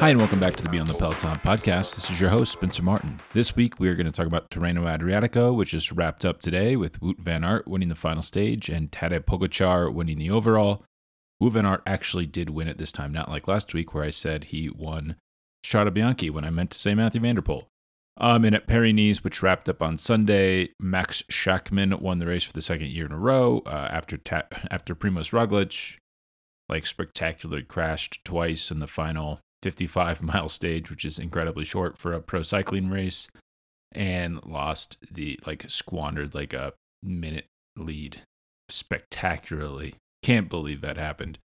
Hi, and welcome back to the Beyond the Peloton podcast. This is your host, Spencer Martin. This week, we are going to talk about Tirreno Adriatico, which is wrapped up today with Wout Van Aert winning the final stage and Tadej Pogacar winning the overall. Wout Van Aert actually did win it this time, not like last week where I said he won Strade Bianche when I meant to say Matthew van der Poel. Um, and at Paris which wrapped up on Sunday, Max Schachmann won the race for the second year in a row uh, after ta- after Primoz Roglic like spectacularly crashed twice in the final 55 mile stage, which is incredibly short for a pro cycling race, and lost the like squandered like a minute lead spectacularly. Can't believe that happened.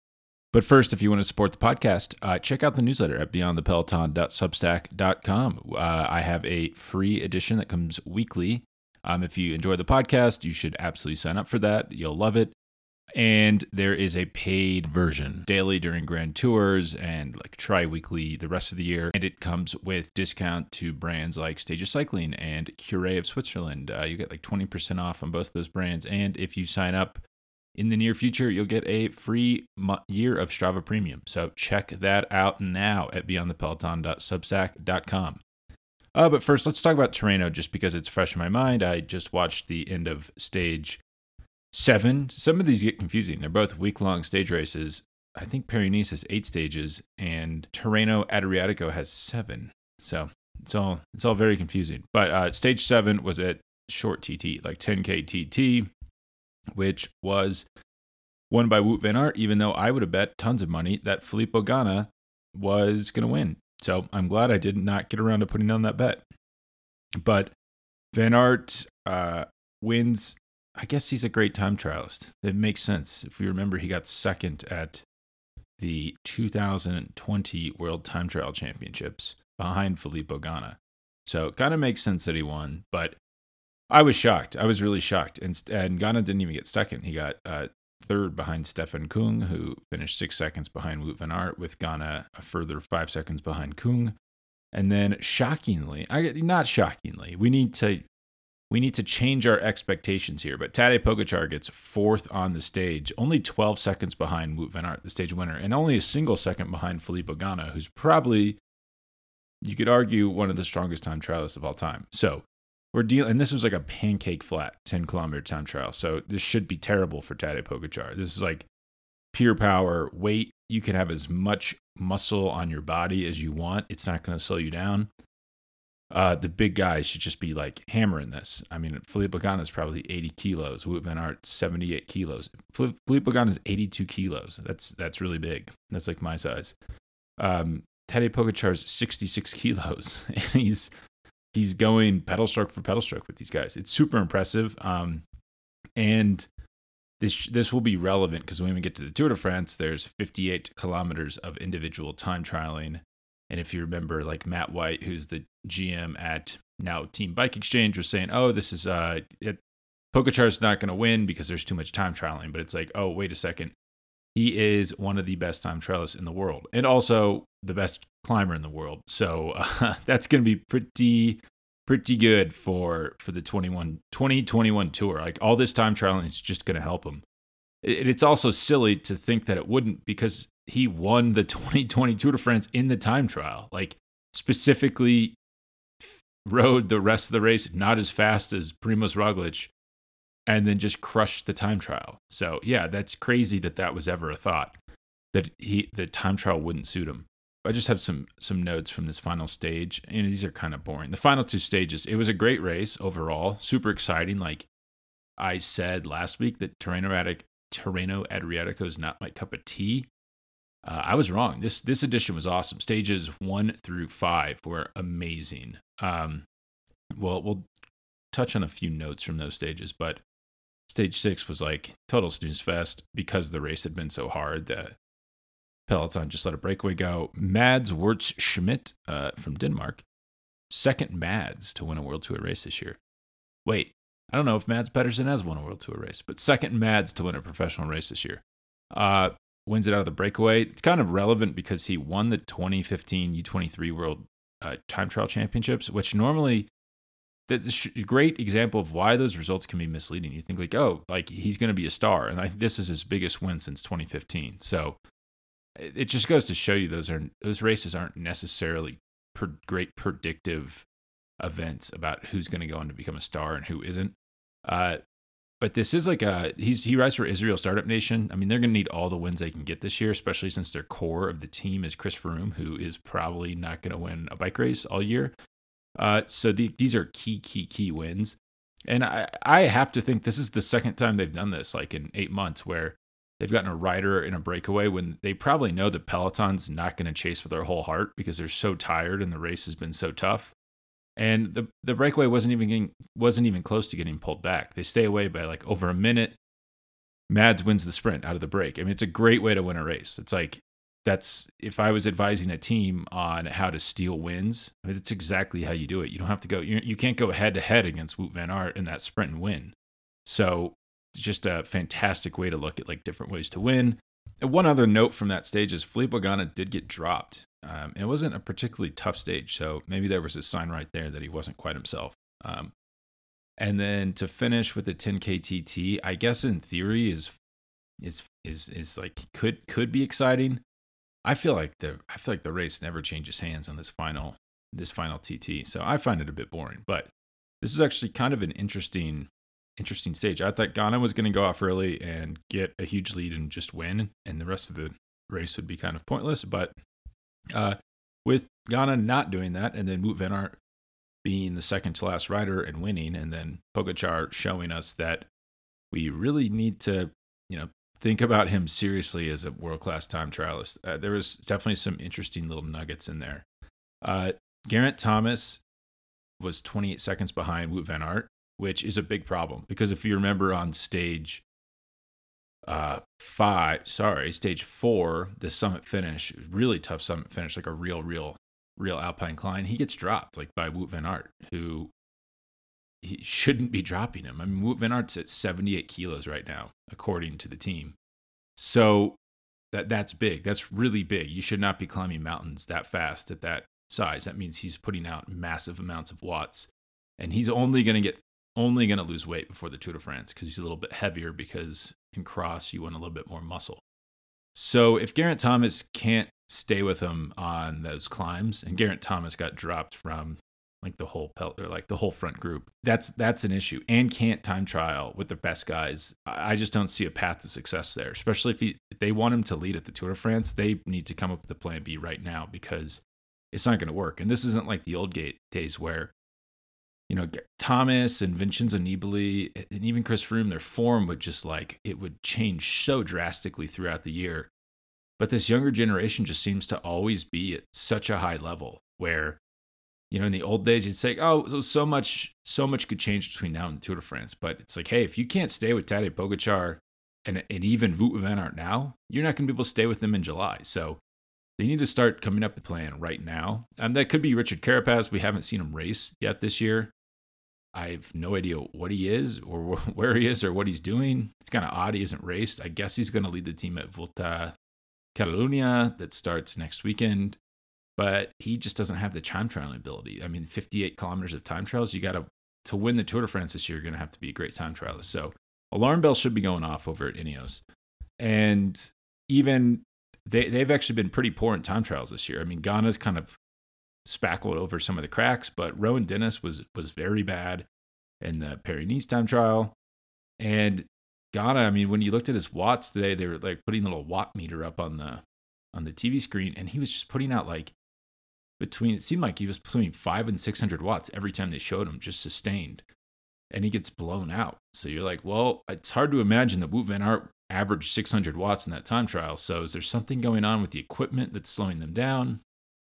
But first, if you want to support the podcast, uh, check out the newsletter at beyondthepeloton.substack.com. Uh, I have a free edition that comes weekly. Um, if you enjoy the podcast, you should absolutely sign up for that. You'll love it and there is a paid version daily during grand tours and like tri-weekly the rest of the year. And it comes with discount to brands like stages cycling and cure of switzerland. Uh, you get like 20% off on both of those brands. And if you sign up in the near future you'll get a free year of strava premium. So check that out now at beyondthepeloton.substack.com uh, but first let's talk about Tirreno just because it's fresh in my mind. I just watched the end of stage seven. Some of these get confusing. They're both week long stage races. I think Paris has eight stages, and Tirreno Adriatico has seven. So it's all it's all very confusing. But uh, stage seven was at short TT, like 10k TT, which was won by Wout van Aert. Even though I would have bet tons of money that Filippo Ganna was going to win. So I'm glad I did not get around to putting on that bet. But Van Aert uh, wins I guess he's a great time trialist. It makes sense. If we remember, he got second at the 2020 World Time Trial Championships behind Filippo Ganna. So it kind of makes sense that he won, but I was shocked. I was really shocked. And, and Ganna didn't even get second. He got uh, third behind Stefan Küng, who finished six seconds behind Wout van Aert, with Ganna a further five seconds behind Küng. And then shockingly, I, not shockingly, we need to we need to change our expectations here. But Tadej Pogacar gets fourth on the stage, only 12 seconds behind Wout van Aert, the stage winner, and only a single second behind Filippo Ganna, who's probably, you could argue, one of the strongest time trialists of all time. So we're dealing, and this was like a pancake flat 10 kilometer time trial. So this should be terrible for Tadej Pogacar. This is like pure power, weight. You can have as much muscle on your body as you want. It's not going to slow you down uh, the big guys should just be like hammering this. I mean, Filippo Ganna is probably 80 kilos. Wout van Aert 78 kilos. Filippo Ganna is 82 kilos. That's that's really big. That's like my size. Um, Tadej Pogacar is 66 kilos, and he's he's going pedal stroke for pedal stroke with these guys. It's super impressive. Um, and this this will be relevant because when we get to the Tour de France, there's 58 kilometers of individual time trialing and if you remember, like Matt White, who's the GM at now Team Bike Exchange, was saying, "Oh, this is uh, it, Pogacar's not going to win because there's too much time trialing." But it's like, oh, wait a second, he is one of the best time trialists in the world, and also the best climber in the world. So uh, that's going to be pretty pretty good for for the 21 2021 tour. Like all this time trialing is just going to help him. It, it's also silly to think that it wouldn't because he won the 2020 Tour de France in the time trial. Like specifically rode the rest of the race not as fast as Primoz Roglic and then just crushed the time trial. So, yeah, that's crazy that that was ever a thought that he the time trial wouldn't suit him. I just have some some notes from this final stage, and these are kind of boring. The final two stages, it was a great race overall, super exciting. Like I said last week, that Tirreno Adriatico is not my cup of tea. Uh, I was wrong. This this edition was awesome. Stages one through five were amazing. Um, well, we'll touch on a few notes from those stages, but stage six was like total snooze fest because the race had been so hard that Peloton just let a breakaway go. Mads Würtz Schmidt uh, from Denmark, second Mads to win a World Tour race this year. Wait, I don't know if Mads Pedersen has won a World Tour race, but second Mads to win a professional race this year. Uh, wins it out of the breakaway. It's kind of relevant because he won the 2015 U23 World uh, Time Trial Championships, which normally that's a great example of why those results can be misleading. You think like, oh, like he's going to be a star, and I, this is his biggest win since 2015. So it just goes to show you those are those races aren't necessarily per, great predictive events about who's going to go on to become a star and who isn't. Uh, but this is like a he's he rides for Israel Startup Nation. I mean, they're going to need all the wins they can get this year, especially since their core of the team is Chris Froome, who is probably not going to win a bike race all year. Uh, so the, these are key, key, key wins. And I, I have to think this is the second time they've done this, like in eight months, where they've gotten a rider in a breakaway when they probably know the peloton's not going to chase with their whole heart because they're so tired and the race has been so tough. And the the breakaway wasn't even getting, wasn't even close to getting pulled back. They stay away by like over a minute. Mads wins the sprint out of the break. I mean, it's a great way to win a race. It's like that's if I was advising a team on how to steal wins, I mean, that's exactly how you do it. You don't have to go. You, you can't go head to head against Wout van Aert in that sprint and win. So it's just a fantastic way to look at like different ways to win. And one other note from that stage is Filippo Ganna did get dropped. Um, it wasn't a particularly tough stage, so maybe there was a sign right there that he wasn't quite himself. Um, and then to finish with the 10k TT, I guess in theory is is is is like could could be exciting. I feel like the I feel like the race never changes hands on this final this final TT, so I find it a bit boring. But this is actually kind of an interesting interesting stage. I thought Ganna was going to go off early and get a huge lead and just win, and the rest of the race would be kind of pointless. But uh, with Ganna not doing that, and then Wout van Aert being the second to last rider and winning, and then Pogacar showing us that we really need to, you know, think about him seriously as a world class time trialist. Uh, there was definitely some interesting little nuggets in there. Uh, Geraint Thomas was 28 seconds behind Wout van Aert, which is a big problem because if you remember on stage uh five sorry stage four the summit finish really tough summit finish like a real real real alpine climb. He gets dropped like by Wout van Aert who he shouldn't be dropping him. I mean Wout van Aert's at 78 kilos right now according to the team. So that that's big. That's really big. You should not be climbing mountains that fast at that size. That means he's putting out massive amounts of watts and he's only going to get only going to lose weight before the Tour de France because he's a little bit heavier because in cross you want a little bit more muscle. So if Geraint Thomas can't stay with him on those climbs, and Geraint Thomas got dropped from like the whole pelt or like the whole front group, that's that's an issue. And can't time trial with the best guys. I just don't see a path to success there. Especially if, he, if they want him to lead at the Tour de France, they need to come up with a plan B right now because it's not going to work. And this isn't like the old gate days where you know, Thomas and Vincenzo Nibali and even Chris Froome, their form would just like it would change so drastically throughout the year. But this younger generation just seems to always be at such a high level where, you know, in the old days you'd say, oh, so much, so much could change between now and Tour de France. But it's like, hey, if you can't stay with Tadej Pogacar and, and even Wout van Aert now, you're not going to be able to stay with them in July. So they need to start coming up with a plan right now. Um, that could be Richard Carapaz. We haven't seen him race yet this year. I have no idea what he is or where he is or what he's doing. It's kind of odd he isn't raced. I guess he's going to lead the team at Volta Catalunya that starts next weekend, but he just doesn't have the time trialing ability. I mean, 58 kilometers of time trials, you got to, to win the Tour de France this year, you're going to have to be a great time trialist. So alarm bells should be going off over at Ineos. And even they, they've actually been pretty poor in time trials this year. I mean, Ganna's kind of spackled over some of the cracks, but Rohan Dennis was was very bad in the Nice time trial. And Ganna, I mean, when you looked at his watts today, they were like putting a little watt meter up on the on the TV screen, and he was just putting out like between it seemed like he was between five and six hundred watts every time they showed him, just sustained. And he gets blown out. So you're like, well, it's hard to imagine that Wout van Aert averaged 600 watts in that time trial. So is there something going on with the equipment that's slowing them down?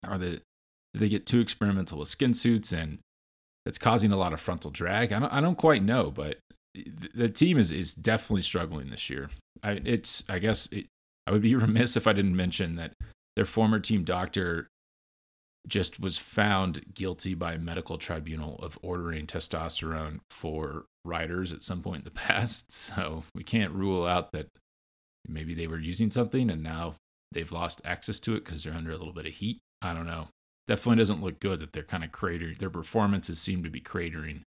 Are the they get too experimental with skin suits and it's causing a lot of frontal drag? I don't, I don't quite know, but the team is, is definitely struggling this year. I, it's, I guess it, I would be remiss if I didn't mention that their former team doctor just was found guilty by a medical tribunal of ordering testosterone for riders at some point in the past. So we can't rule out that maybe they were using something and now they've lost access to it because they're under a little bit of heat. I don't know definitely doesn't look good that they're kind of cratering. Their performances seem to be cratering,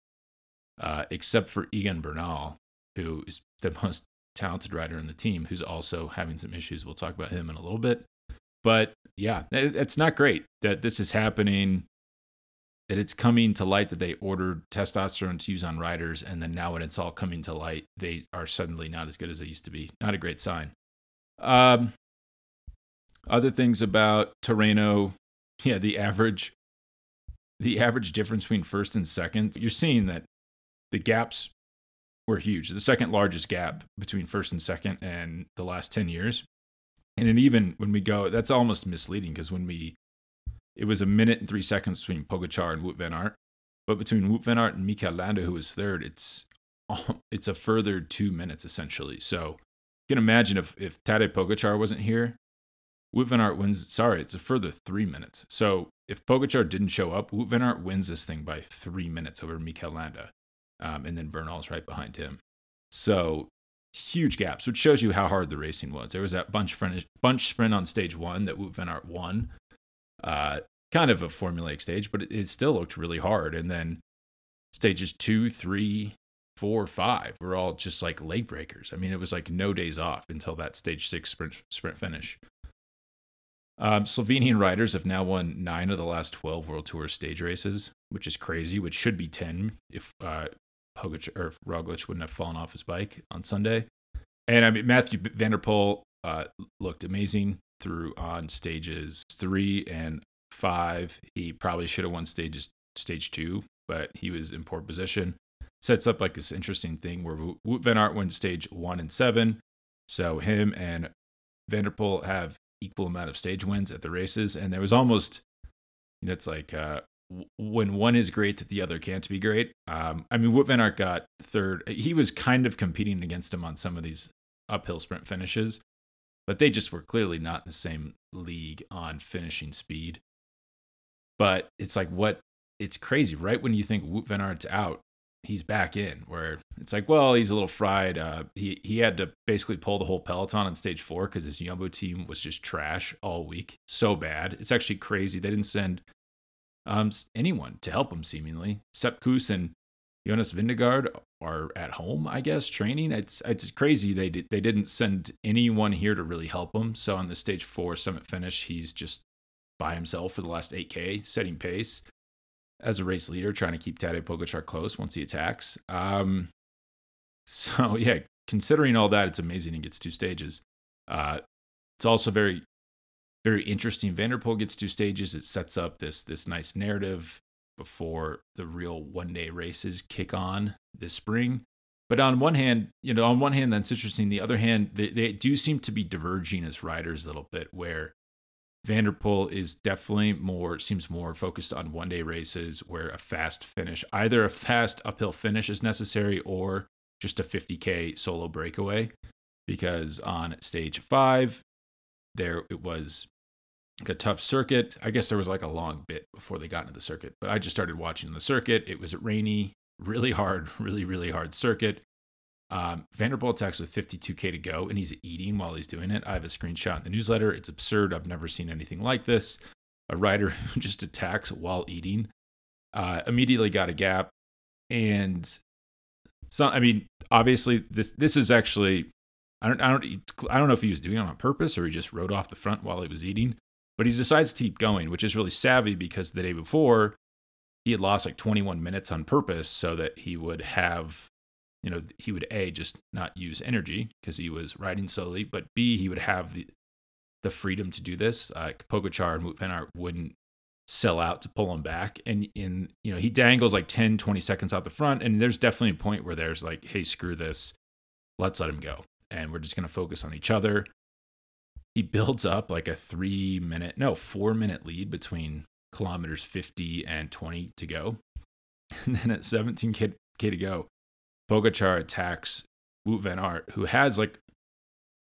uh, except for Egan Bernal, who is the most talented rider in the team, who's also having some issues. We'll talk about him in a little bit. But yeah, it, it's not great that this is happening. That it's coming to light that they ordered testosterone to use on riders, and then now when it's all coming to light, they are suddenly not as good as they used to be. Not a great sign. Um, other things about Tirreno, yeah, the average, the average difference between first and second. You're seeing that the gaps were huge. The second largest gap between first and second and the last 10 years. And then even when we go, that's almost misleading because when we, it was a minute and three seconds between Pogacar and Wout van Aert. But between Wout van Aert and Mikel Landa, who was third, it's it's a further two minutes essentially. So you can imagine if if Tadej Pogacar wasn't here, Wout van Aert wins. Sorry, it's a further three minutes. So if Pogacar didn't show up, Wout van Aert wins this thing by three minutes over Mikel Landa um, and then Bernal's right behind him. So huge gaps, which shows you how hard the racing was. There was that bunch sprint, bunch sprint on stage one that Wout van Aert won. Uh, kind of a formulaic stage, but it, it, still looked really hard. And then stages two, three, four, five were all just like late breakers. I mean, it was like no days off until that stage six sprint sprint finish. Um, Slovenian riders have now won nine of the last 12 World Tour stage races, which is crazy, which should be 10 if uh, Pogacar or Roglic wouldn't have fallen off his bike on Sunday. And I mean, Matthew van der Poel uh, looked amazing through on stages three and five. He probably should have won stages stage two, but he was in poor position. Sets up like this interesting thing where Wout van Aert went stage one and seven. So him and van der Poel have equal amount of stage wins at the races. And there was almost, it's like uh, when one is great that the other can't be great. Um, I mean, Wout van Aert got third. He was kind of competing against him on some of these uphill sprint finishes, but they just were clearly not in the same league on finishing speed. But it's like what it's crazy, right? When you think Wout van Aert's out, he's back in. Where it's like, well, he's a little fried. Uh, he he had to basically pull the whole peloton on stage four because his Jumbo team was just trash all week, so bad. It's actually crazy. They didn't send um, anyone to help him, seemingly. Sepp Kuss and Jonas Vingegaard are at home, I guess, training. It's it's crazy they did, they didn't send anyone here to really help him. So on the stage four summit finish, he's just by himself for the last 8K, setting pace as a race leader, trying to keep Tadej Pogacar close once he attacks. Um, so yeah, considering all that, it's amazing he gets two stages. Uh, it's also very very interesting. van der Poel gets two stages. It sets up this this nice narrative before the real one day races kick on this spring. But on one hand, you know, on one hand, that's interesting. The other hand, they, they do seem to be diverging as riders a little bit, where van der Poel is definitely more, seems more focused on one day races where a fast finish, either a fast uphill finish is necessary or just a 50K solo breakaway. Because on stage five, there it was like a tough circuit. I guess there was like a long bit before they got into the circuit, but I just started watching the circuit. It was a rainy, really hard, really, really hard circuit. Um, van der Poel attacks with 52K to go, and he's eating while he's doing it. I have a screenshot in the newsletter. It's absurd. I've never seen anything like this. A rider who just attacks while eating uh, immediately got a gap. And so, I mean, obviously, this this is actually I don't I don't I don't know if he was doing it on purpose or he just rode off the front while he was eating. But he decides to keep going, which is really savvy because the day before he had lost like 21 minutes on purpose so that he would have, you know, he would A, just not use energy because he was riding slowly, but B, he would have the, the freedom to do this. Uh, Pogacar and van wouldn't sell out to pull him back. And in, you know, he dangles like 10, 20 seconds out the front. And there's definitely a point where there's like, hey, screw this. Let's let him go. And we're just going to focus on each other he builds up like a three minute, no, four minute lead between kilometers 50 and 20 to go. And then at 17K to go, Pogacar attacks Wout van Aert, who has like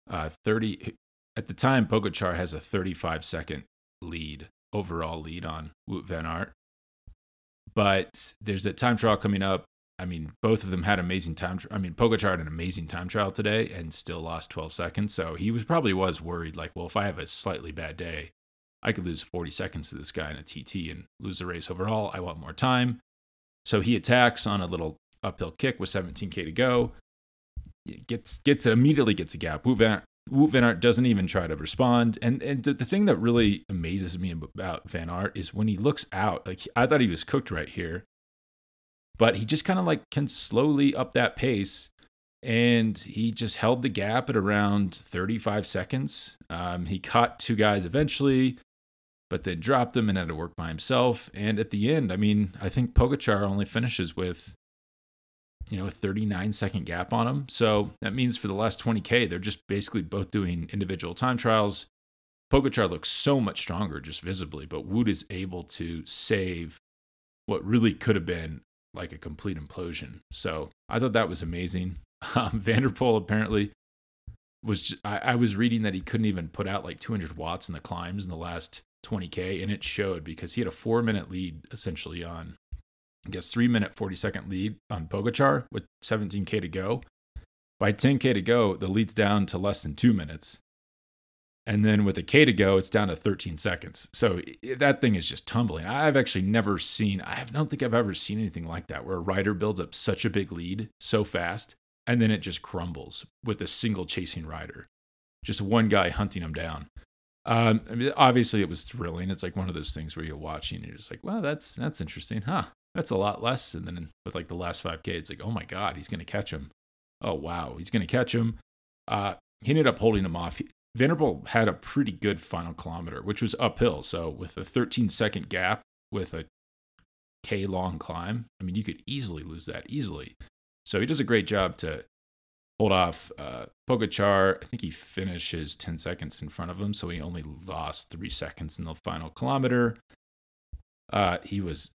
uh, 30. At the time, Pogacar has a 35 second lead, overall lead on Wout van Aert. But there's a time trial coming up. I mean, both of them had amazing time. I mean, Pogacar had an amazing time trial today and still lost 12 seconds. So he was probably was worried, like, well, if I have a slightly bad day, I could lose 40 seconds to this guy in a TT and lose the race overall. I want more time. So he attacks on a little uphill kick with 17k to go. Gets gets immediately gets a gap. Wout van, Aert doesn't even try to respond. And and the, the thing that really amazes me about Van Aert is when he looks out. Like I thought he was cooked right here, but he just kind of like can slowly up that pace. And he just held the gap at around 35 seconds. Um, he caught two guys eventually, but then dropped them and had to work by himself. And at the end, I mean, I think Pogacar only finishes with you know, a 39 second gap on them. So that means for the last 20K, they're just basically both doing individual time trials. Pogacar looks so much stronger just visibly, but Wout is able to save what really could have been like a complete implosion. So I thought that was amazing. Um, Van der Poel apparently was, just, I, I was reading that he couldn't even put out like 200 watts in the climbs in the last 20K, and it showed because he had a four minute lead essentially on I guess three minute, 40 second lead on Pogacar with 17K to go. By 10K to go, the lead's down to less than two minutes. And then with a K to go, it's down to 13 seconds. So that thing is just tumbling. I've actually never seen, I don't think I've ever seen anything like that where a rider builds up such a big lead so fast and then it just crumbles with a single chasing rider. Just one guy hunting him down. Um, I mean, obviously, it was thrilling. It's like one of those things where you're watching and you're just like, well, that's that's interesting, huh? That's a lot less. And then with like the last 5K, it's like, oh my God, he's going to catch him. Oh, wow, he's going to catch him. Uh, he ended up holding him off. Der Poel had a pretty good final kilometer, which was uphill. So with a 13 second gap with a K long climb, I mean, you could easily lose that easily. So he does a great job to hold off uh, Pogacar. I think he finishes 10 seconds in front of him. So he only lost three seconds in the final kilometer. Uh, he was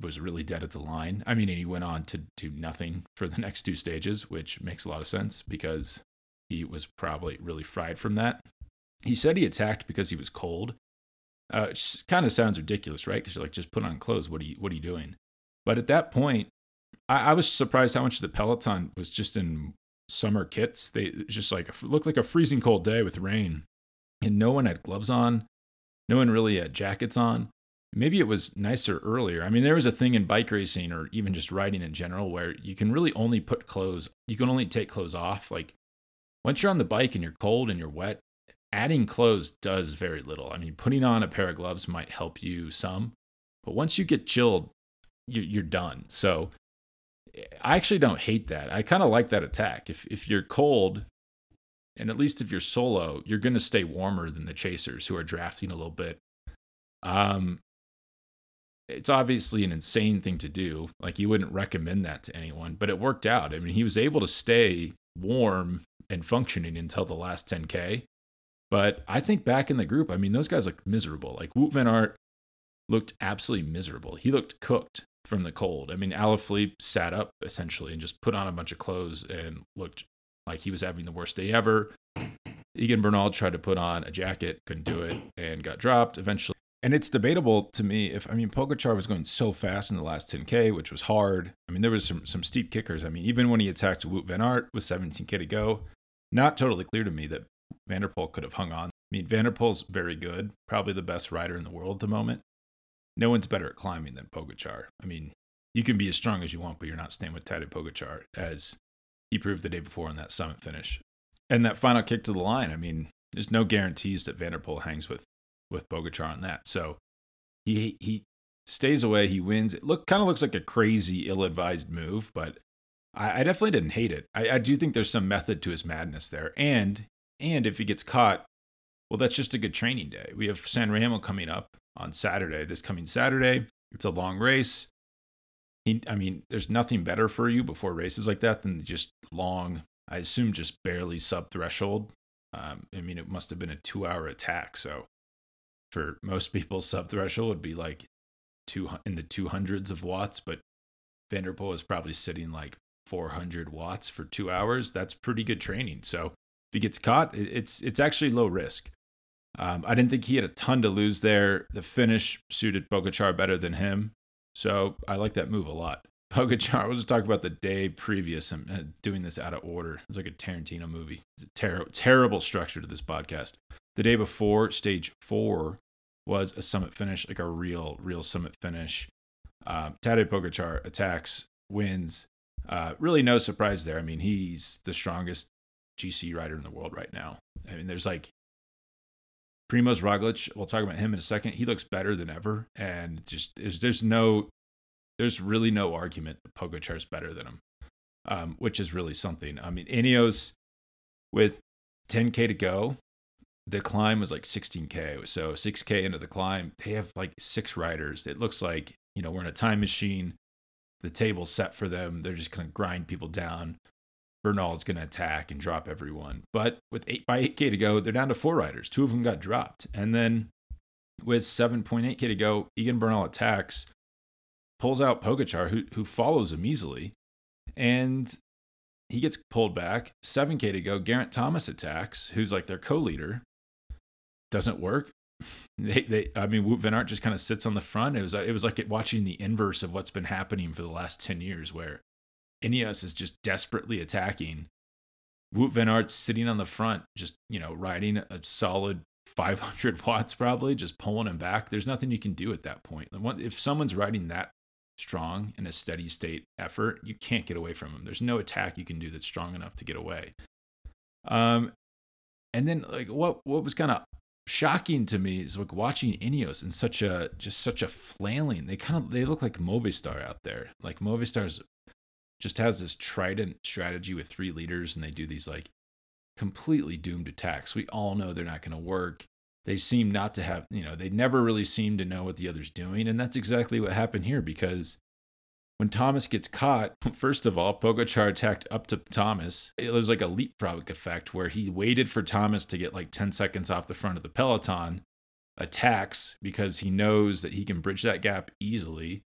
was really dead at the line. I mean, and he went on to do nothing for the next two stages, which makes a lot of sense because he was probably really fried from that. He said he attacked because he was cold. Uh, kind of sounds ridiculous, right? Because you're like, just put on clothes. What are you What are you doing? But at that point, I, I was surprised how much the peloton was just in summer kits. They just like looked like a freezing cold day with rain, and no one had gloves on. No one really had jackets on maybe it was nicer earlier. I mean, there was a thing in bike racing or even just riding in general where you can really only put clothes, you can only take clothes off. Like once you're on the bike and you're cold and you're wet, adding clothes does very little. I mean, putting on a pair of gloves might help you some, but once you get chilled, you're done. So I actually don't hate that. I kind of like that attack. If if you're cold, and at least if you're solo, you're going to stay warmer than the chasers who are drafting a little bit. Um, it's obviously an insane thing to do. Like you wouldn't recommend that to anyone, but it worked out. I mean, he was able to stay warm and functioning until the last 10K. But I think back in the group, I mean, those guys looked miserable. Like Wout Van Aert looked absolutely miserable. He looked cooked from the cold. I mean, Alaphilippe sat up essentially and just put on a bunch of clothes and looked like he was having the worst day ever. Egan Bernal tried to put on a jacket, couldn't do it, and got dropped. Eventually, and it's debatable to me if I mean Pogacar was going so fast in the last 10k, which was hard. I mean there was some some steep kickers. I mean even when he attacked Wout Van Aert with 17k to go, not totally clear to me that Van der Poel could have hung on. I mean Van der Poel's very good, probably the best rider in the world at the moment. No one's better at climbing than Pogacar. I mean you can be as strong as you want, but you're not staying with Tadej Pogacar as he proved the day before in that summit finish. And that final kick to the line, I mean, there's no guarantees that Van der Poel hangs with with Pogacar on that. So he he stays away. He wins. It look kind of looks like a crazy, ill-advised move, but I, I definitely didn't hate it. I, I do think there's some method to his madness there, and and if he gets caught, well, that's just a good training day. We have San Remo coming up on Saturday. This coming Saturday, it's a long race. He, I mean, there's nothing better for you before races like that than just long. I assume just barely sub threshold. Um, I mean, it must have been a two hour attack. So for most people sub threshold would be like two in the 200s of watts but van der Poel is probably sitting like 400 watts for two hours that's pretty good training so if he gets caught it's it's actually low risk um, I didn't think he had a ton to lose there the finish suited Pogacar better than him so I like that move a lot Pogacar, we'll just talk about the day previous. I'm uh, doing this out of order. It's like a Tarantino movie. It's a ter- terrible structure to this podcast. The day before, stage four was a summit finish, like a real, real summit finish. Uh, Tadej attacks, wins. Uh, really, no surprise there. I mean, he's the strongest GC rider in the world right now. I mean, there's like Primoz Roglic. We'll talk about him in a second. He looks better than ever, and just there's, there's no, there's really no argument that is better than him, um, which is really something. I mean, Ineos with 10k to go, the climb was like 16k. So 6k into the climb, they have like six riders. It looks like you know we're in a time machine. The table's set for them. They're just gonna grind people down. Bernal's going to attack and drop everyone. But with eight by 8K to go, they're down to four riders. Two of them got dropped. And then with 7.8K to go, Egan Bernal attacks, pulls out Pogacar, who, who follows him easily. And he gets pulled back. 7K to go, Geraint Thomas attacks, who's like their co leader. Doesn't work. They, they, I mean, Wout Van Aert just kind of sits on the front. It was, it was like watching the inverse of what's been happening for the last 10 years, where Ineos is just desperately attacking. Wout Van Aert sitting on the front, just, you know, riding a solid 500 watts probably, just pulling him back. There's nothing you can do at that point. If someone's riding that strong in a steady state effort, you can't get away from them. There's no attack you can do that's strong enough to get away. Um, and then like what what was kind of shocking to me is like watching Ineos in such a just such a flailing. They kind of they look like Movistar out there. Like Movistar's just has this trident strategy with three leaders and they do these like completely doomed attacks. We all know they're not going to work. They seem not to have, you know, they never really seem to know what the other's doing. And that's exactly what happened here because when Thomas gets caught, first of all, Pogacar attacked up to Thomas. It was like a leapfrog effect where he waited for Thomas to get like 10 seconds off the front of the peloton, attacks because he knows that he can bridge that gap easily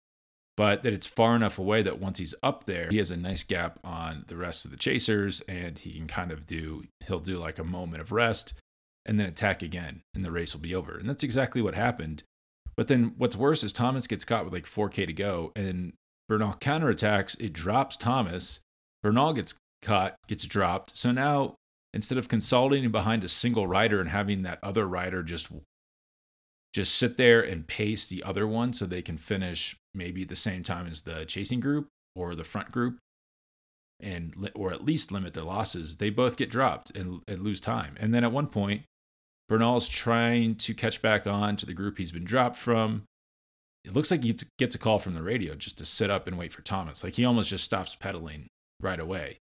but that it's far enough away that once he's up there, he has a nice gap on the rest of the chasers and he can kind of do, he'll do like a moment of rest and then attack again and the race will be over. And that's exactly what happened. But then what's worse is Thomas gets caught with like 4K to go and Bernal counterattacks. It drops Thomas. Bernal gets caught, gets dropped. So now instead of consolidating behind a single rider and having that other rider just just sit there and pace the other one so they can finish maybe at the same time as the chasing group or the front group and or at least limit their losses they both get dropped and, and lose time and then at one point bernal's trying to catch back on to the group he's been dropped from it looks like he gets a call from the radio just to sit up and wait for thomas like he almost just stops pedaling right away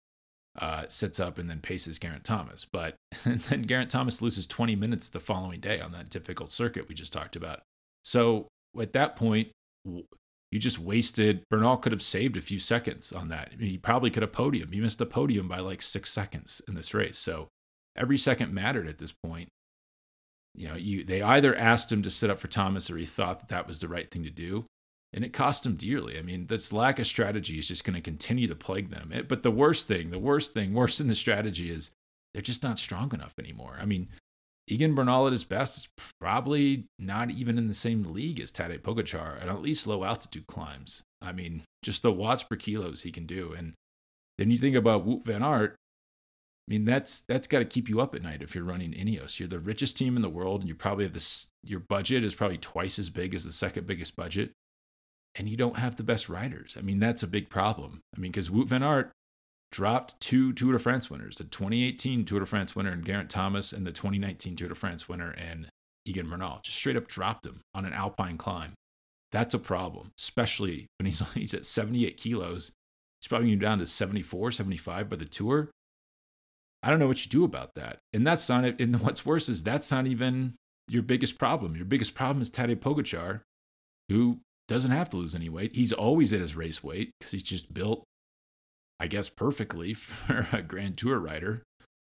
uh, sits up and then paces Geraint Thomas. But then Geraint Thomas loses 20 minutes the following day on that difficult circuit we just talked about. So at that point, you just wasted. Bernal could have saved a few seconds on that. I mean, he probably could have podium. He missed the podium by like six seconds in this race. So every second mattered at this point. You know, you they either asked him to sit up for Thomas or he thought that that was the right thing to do and it cost him dearly. I mean, this lack of strategy is just going to continue to plague them. It, but the worst thing, the worst thing, worse than the strategy is they're just not strong enough anymore. I mean, Egan Bernal at his best is probably not even in the same league as Tadej Pogacar at at least low altitude climbs. I mean, just the watts per kilos he can do. And then you think about Wout Van Aert. I mean, that's that's got to keep you up at night if you're running Ineos. You're the richest team in the world, and you probably have this. Your budget is probably twice as big as the second biggest budget and you don't have the best riders. I mean, that's a big problem. I mean, because Wout van Aert dropped two Tour de France winners, the 2018 Tour de France winner and Geraint Thomas, and the 2019 Tour de France winner and Egan Bernal. Just straight up dropped him on an alpine climb. That's a problem, especially when he's he's at 78 kilos. He's probably down to 74, 75 by the tour. I don't know what you do about that. And that's not. And what's worse is that's not even your biggest problem. Your biggest problem is Tadej Pogacar, who doesn't have to lose any weight. He's always at his race weight because he's just built, I guess, perfectly for a Grand Tour rider.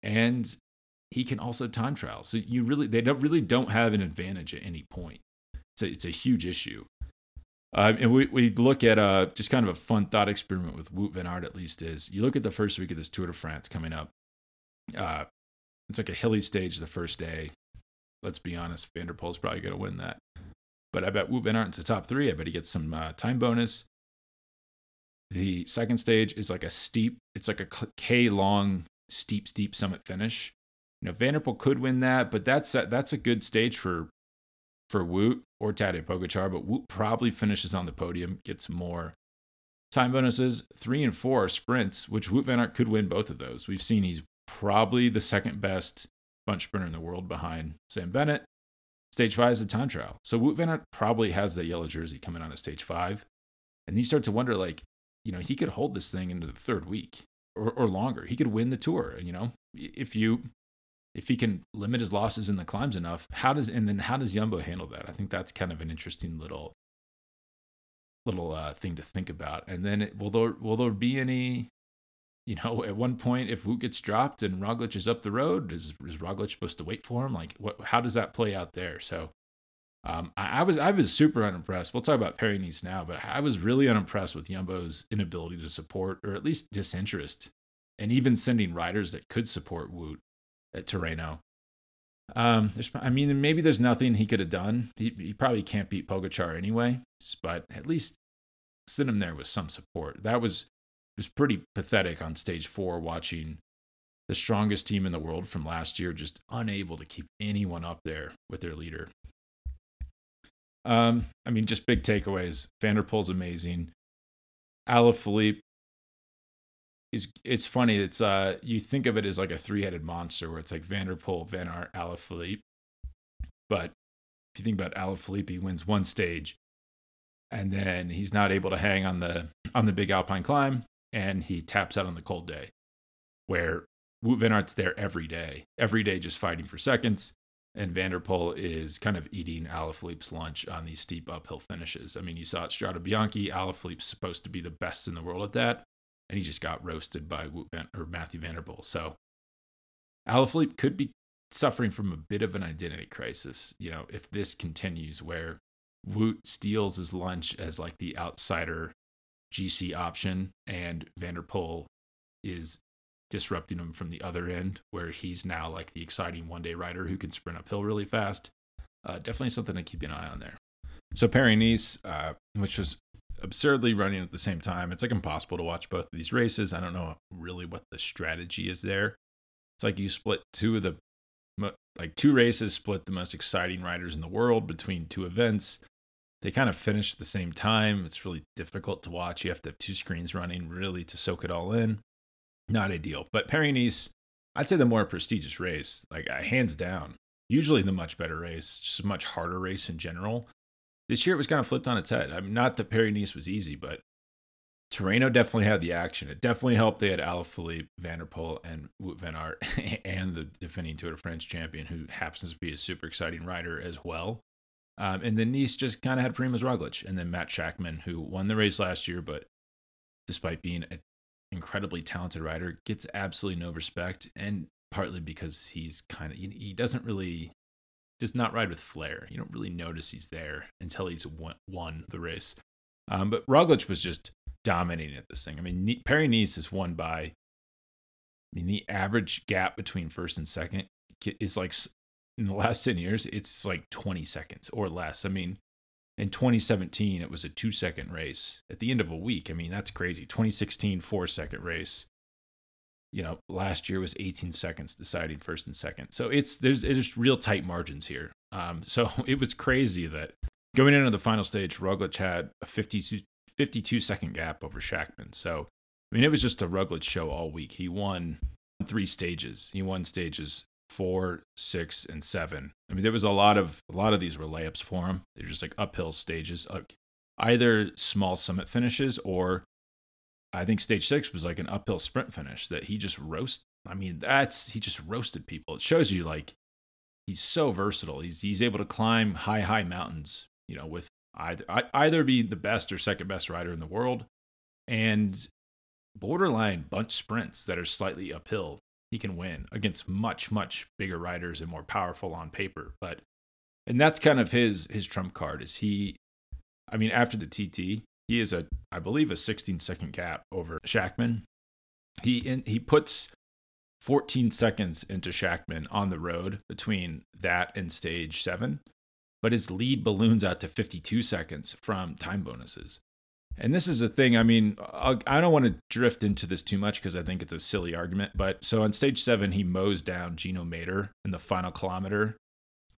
And he can also time trial. So you really, they don't really don't have an advantage at any point. It's a, it's a huge issue. Uh, and we, we look at uh, just kind of a fun thought experiment with Wout Van Aert, at least, is you look at the first week of this Tour de France coming up. Uh, it's like a hilly stage the first day. Let's be honest, van der Poel's probably going to win that. But I bet Wout Van Aert's a top three. I bet he gets some uh, time bonus. The second stage is like a steep, it's like a K long, steep, steep summit finish. You know, van der Poel could win that, but that's a, that's a good stage for for Wout or Tadej Pogacar. But Wout probably finishes on the podium, gets more time bonuses. Three and four are sprints, which Wout Van Aert could win both of those. We've seen he's probably the second best bunch sprinter in the world behind Sam Bennett. Stage five is a time trial. So Wout Van Aert probably has the yellow jersey coming on at stage five. And you start to wonder, like, you know, he could hold this thing into the third week or, or longer. He could win the tour. You know, if you if he can limit his losses in the climbs enough, how does and then how does Jumbo handle that? I think that's kind of an interesting little little uh, thing to think about. And then it, will there will there be any, you know, at one point if Wout gets dropped and Roglic is up the road, is is Roglic supposed to wait for him? Like what? How does that play out there? So. Um, I, I, was I was super unimpressed. We'll talk about Paris Nice now, but I was really unimpressed with Yumbo's inability to support, or at least disinterest, and even sending riders that could support Wout at Tirreno. Um, I mean, maybe there's nothing he could have done. He, he probably can't beat Pogacar anyway, but at least send him there with some support. That was was pretty pathetic on stage four, watching the strongest team in the world from last year just unable to keep anyone up there with their leader. Um, I mean, just big takeaways. Van der Poel's amazing. Alaphilippe is it's funny. It's uh you think of it as like a three headed monster where it's like Van der Poel, Van Aert, Alaphilippe. But if you think about Alaphilippe, he wins one stage, and then he's not able to hang on the on the big alpine climb, and he taps out on the cold day, where Wout Van Aert's there every day, every day just fighting for seconds, and van der Poel is kind of eating Alaphilippe's lunch on these steep uphill finishes. I mean, you saw at Strade Bianche, Alaphilippe's supposed to be the best in the world at that, and he just got roasted by Van, or Matthew van der Poel. So Alaphilippe could be suffering from a bit of an identity crisis, you know, if this continues where Wout steals his lunch as like the outsider GC option and van der Poel is disrupting him from the other end where he's now like the exciting one day rider who can sprint uphill really fast. Uh, definitely something to keep an eye on there. So Paris Nice, uh, which was absurdly running at the same time. It's like impossible to watch both of these races. I don't know really what the strategy is there. It's like you split two of the like two races split the most exciting riders in the world between two events. They kind of finish at the same time. It's really difficult to watch. You have to have two screens running really to soak it all in. Not ideal. But Paris I'd say the more prestigious race, like uh, hands down. Usually the much better race, just a much harder race in general. This year it was kind of flipped on its head. I mean, not that Paris was easy, but Tirreno definitely had the action. It definitely helped. They had Alaphilippe, Van der and Wout Van Aert, and the defending Tour de France champion, who happens to be a super exciting rider as well. Um, and then Nice just kind of had Primoz Roglic, and then Matt Schachmann, who won the race last year, but despite being an incredibly talented rider, gets absolutely no respect, and partly because he's kind of he doesn't really does not ride with flair. You don't really notice he's there until he's won, won the race. Um, but Roglic was just dominating at this thing. I mean, Paris Nice is won by. I mean, the average gap between first and second is like in the last 10 years, it's like 20 seconds or less. I mean, in 2017, it was a two second race at the end of a week. I mean, that's crazy. 2016, four second race you know, last year was 18 seconds deciding first and second. So it's there's there's real tight margins here. Um, so it was crazy that going into the final stage, Roglic had a 52, 52 second gap over Schachmann. So I mean, it was just a Roglic show all week. He won three stages. He won stages four, six, and seven. I mean, there was a lot of a lot of these were layups for him. They're just like uphill stages, like either small summit finishes or I think stage six was like an uphill sprint finish that he just roast. I mean, that's he just roasted people. It shows you like he's so versatile. He's he's able to climb high high mountains. You know, with either either be the best or second best rider in the world, and borderline bunch sprints that are slightly uphill. He can win against much much bigger riders and more powerful on paper. But and that's kind of his his trump card. Is he? I mean, after the TT, he is a, I believe, a 16 second gap over Schachmann. He in, he puts 14 seconds into Schachmann on the road between that and stage seven, but his lead balloons out to 52 seconds from time bonuses. And this is a thing. I mean, I'll, I do not want to drift into this too much because I think it's a silly argument. But so on stage seven, he mows down Gino Mäder in the final kilometer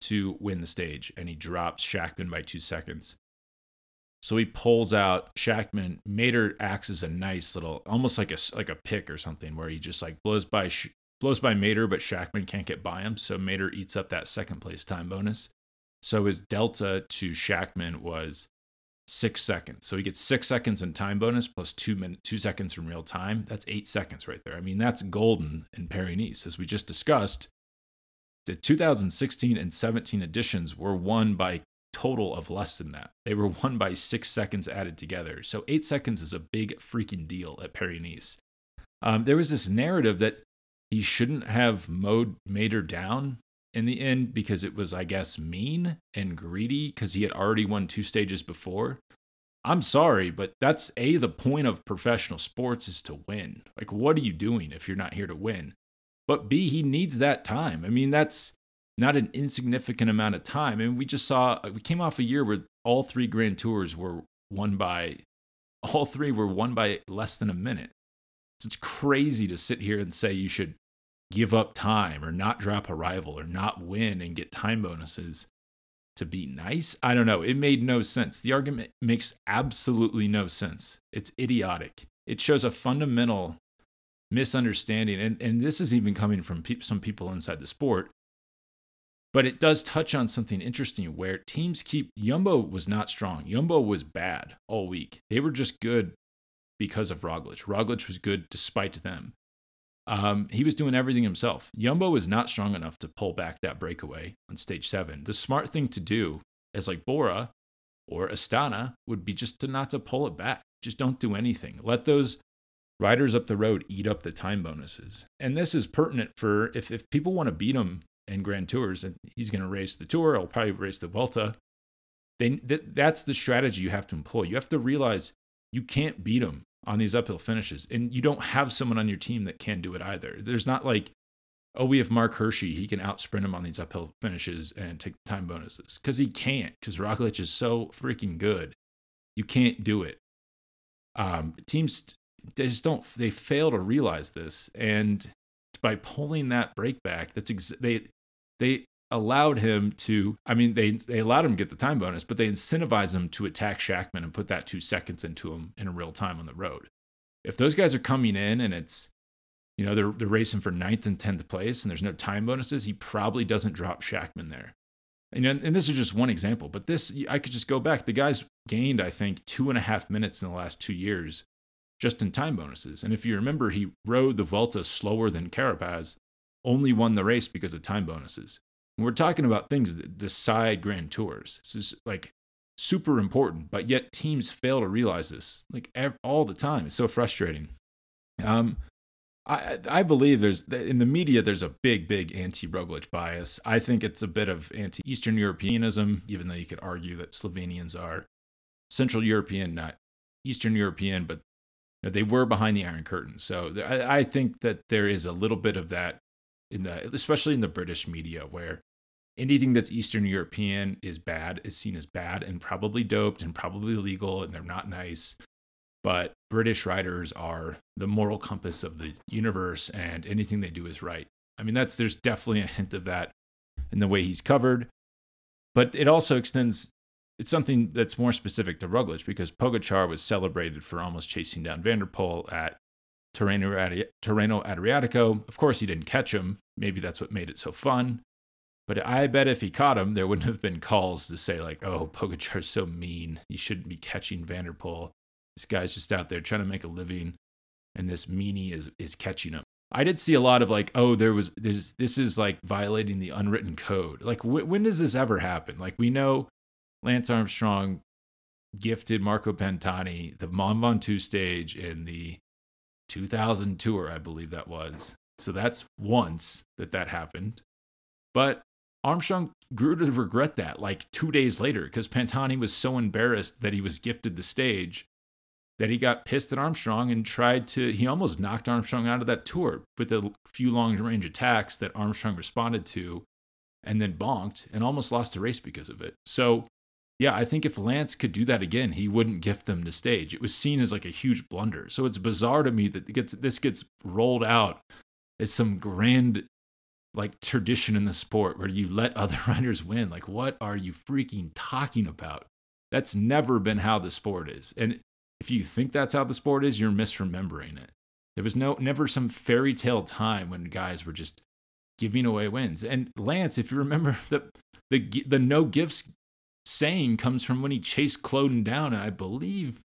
to win the stage, and he drops Schachmann by two seconds. So he pulls out Schachmann. Mäder acts as a nice little, almost like a like a pick or something, where he just like blows by blows by Mäder, but Schachmann can't get by him. So Mäder eats up that second place time bonus. So his delta to Schachmann was six seconds. So he gets six seconds in time bonus plus two minutes, two seconds from real time. That's eight seconds right there. I mean, that's golden in Paris Nice. As we just discussed, the 2016 and 17 editions were won by total of less than that. They were won by six seconds added together. So eight seconds is a big freaking deal at Paris Nice. Um, there was this narrative that he shouldn't have mowed Mäder down in the end because it was, I guess, mean and greedy because he had already won two stages before. I'm sorry, but that's A, the point of professional sports is to win. Like, what are you doing if you're not here to win? But B, he needs that time. I mean, that's not an insignificant amount of time. And we just saw, uh, we came off a year where all three Grand Tours were won by, all three were won by less than a minute. So it's crazy to sit here and say you should give up time or not drop a rival or not win and get time bonuses to be nice. I don't know. It made no sense. The argument makes absolutely no sense. It's idiotic. It shows a fundamental misunderstanding. And, and this is even coming from pe- some people inside the sport. But it does touch on something interesting where teams keep. Jumbo was not strong. Jumbo was bad all week. They were just good because of Roglic. Roglic was good despite them. Um, he was doing everything himself. Jumbo was not strong enough to pull back that breakaway on stage seven. The smart thing to do, as like Bora or Astana, would be just to not to pull it back. Just don't do anything. Let those riders up the road eat up the time bonuses. And this is pertinent for if, if people want to beat him in Grand Tours, and he's going to race the Tour, he'll probably race the Vuelta. Then th- that's the strategy you have to employ. You have to realize you can't beat him on these uphill finishes. And you don't have someone on your team that can do it either. There's not like, oh, we have Marc Hirschi. He can out sprint him on these uphill finishes and take time bonuses. Because he can't, because Roglic is so freaking good. You can't do it. Um, teams they just don't they fail to realize this. And by pulling that break back, that's ex- they they allowed him to i mean they they allowed him to get the time bonus but they incentivized him to attack Schachmann and put that two seconds into him in real time on the road. If those guys are coming in and it's you know they're, they're racing for ninth and 10th place and there's no time bonuses he probably doesn't drop Schachmann there. And, and this is just one example but this i could just go back. The guys gained i think two and a half minutes in the last two years just in time bonuses. And if you remember he rode the Vuelta slower than Carapaz only won the race because of time bonuses we're talking about things that decide grand tours. This is like super important, but yet teams fail to realize this like all the time. It's so frustrating. Um, I I believe there's in the media there's a big big anti Roglic bias. I think it's a bit of anti Eastern Europeanism, even though you could argue that Slovenians are Central European, not Eastern European, but they were behind the Iron Curtain. So I, I think that there is a little bit of that in the especially in the British media where anything that's Eastern European is bad, is seen as bad and probably doped and probably illegal and they're not nice. But British writers are the moral compass of the universe and anything they do is right. I mean, that's there's definitely a hint of that in the way he's covered. But it also extends it's something that's more specific to Roglic because Pogacar was celebrated for almost chasing down Van der Tirreno, Tirreno Adriatico. Of course, he didn't catch him. Maybe that's what made it so fun. But I bet if he caught him, there wouldn't have been calls to say like, "Oh, Pogacar's so mean. You shouldn't be catching van der Poel. This guy's just out there trying to make a living, and this meanie is is catching him." I did see a lot of like, "Oh, there was this. This is like violating the unwritten code." Like, wh- when does this ever happen? Like, we know Lance Armstrong gifted Marco Pantani the Mont Ventoux stage in the 2000 tour, I believe that was. So that's once that that happened. But Armstrong grew to regret that like two days later because Pantani was so embarrassed that he was gifted the stage that he got pissed at Armstrong and tried to, he almost knocked Armstrong out of that tour with a few long range attacks that Armstrong responded to and then bonked and almost lost the race because of it. So, yeah, I think if Lance could do that again, he wouldn't gift them the stage. It was seen as like a huge blunder. So it's bizarre to me that gets, this gets rolled out as some grand like tradition in the sport where you let other riders win. Like, what are you freaking talking about? That's never been how the sport is. And if you think that's how the sport is, you're misremembering it. There was no never some fairy tale time when guys were just giving away wins. And Lance, if you remember the the the no gifts saying comes from when he chased Klöden down, and I believe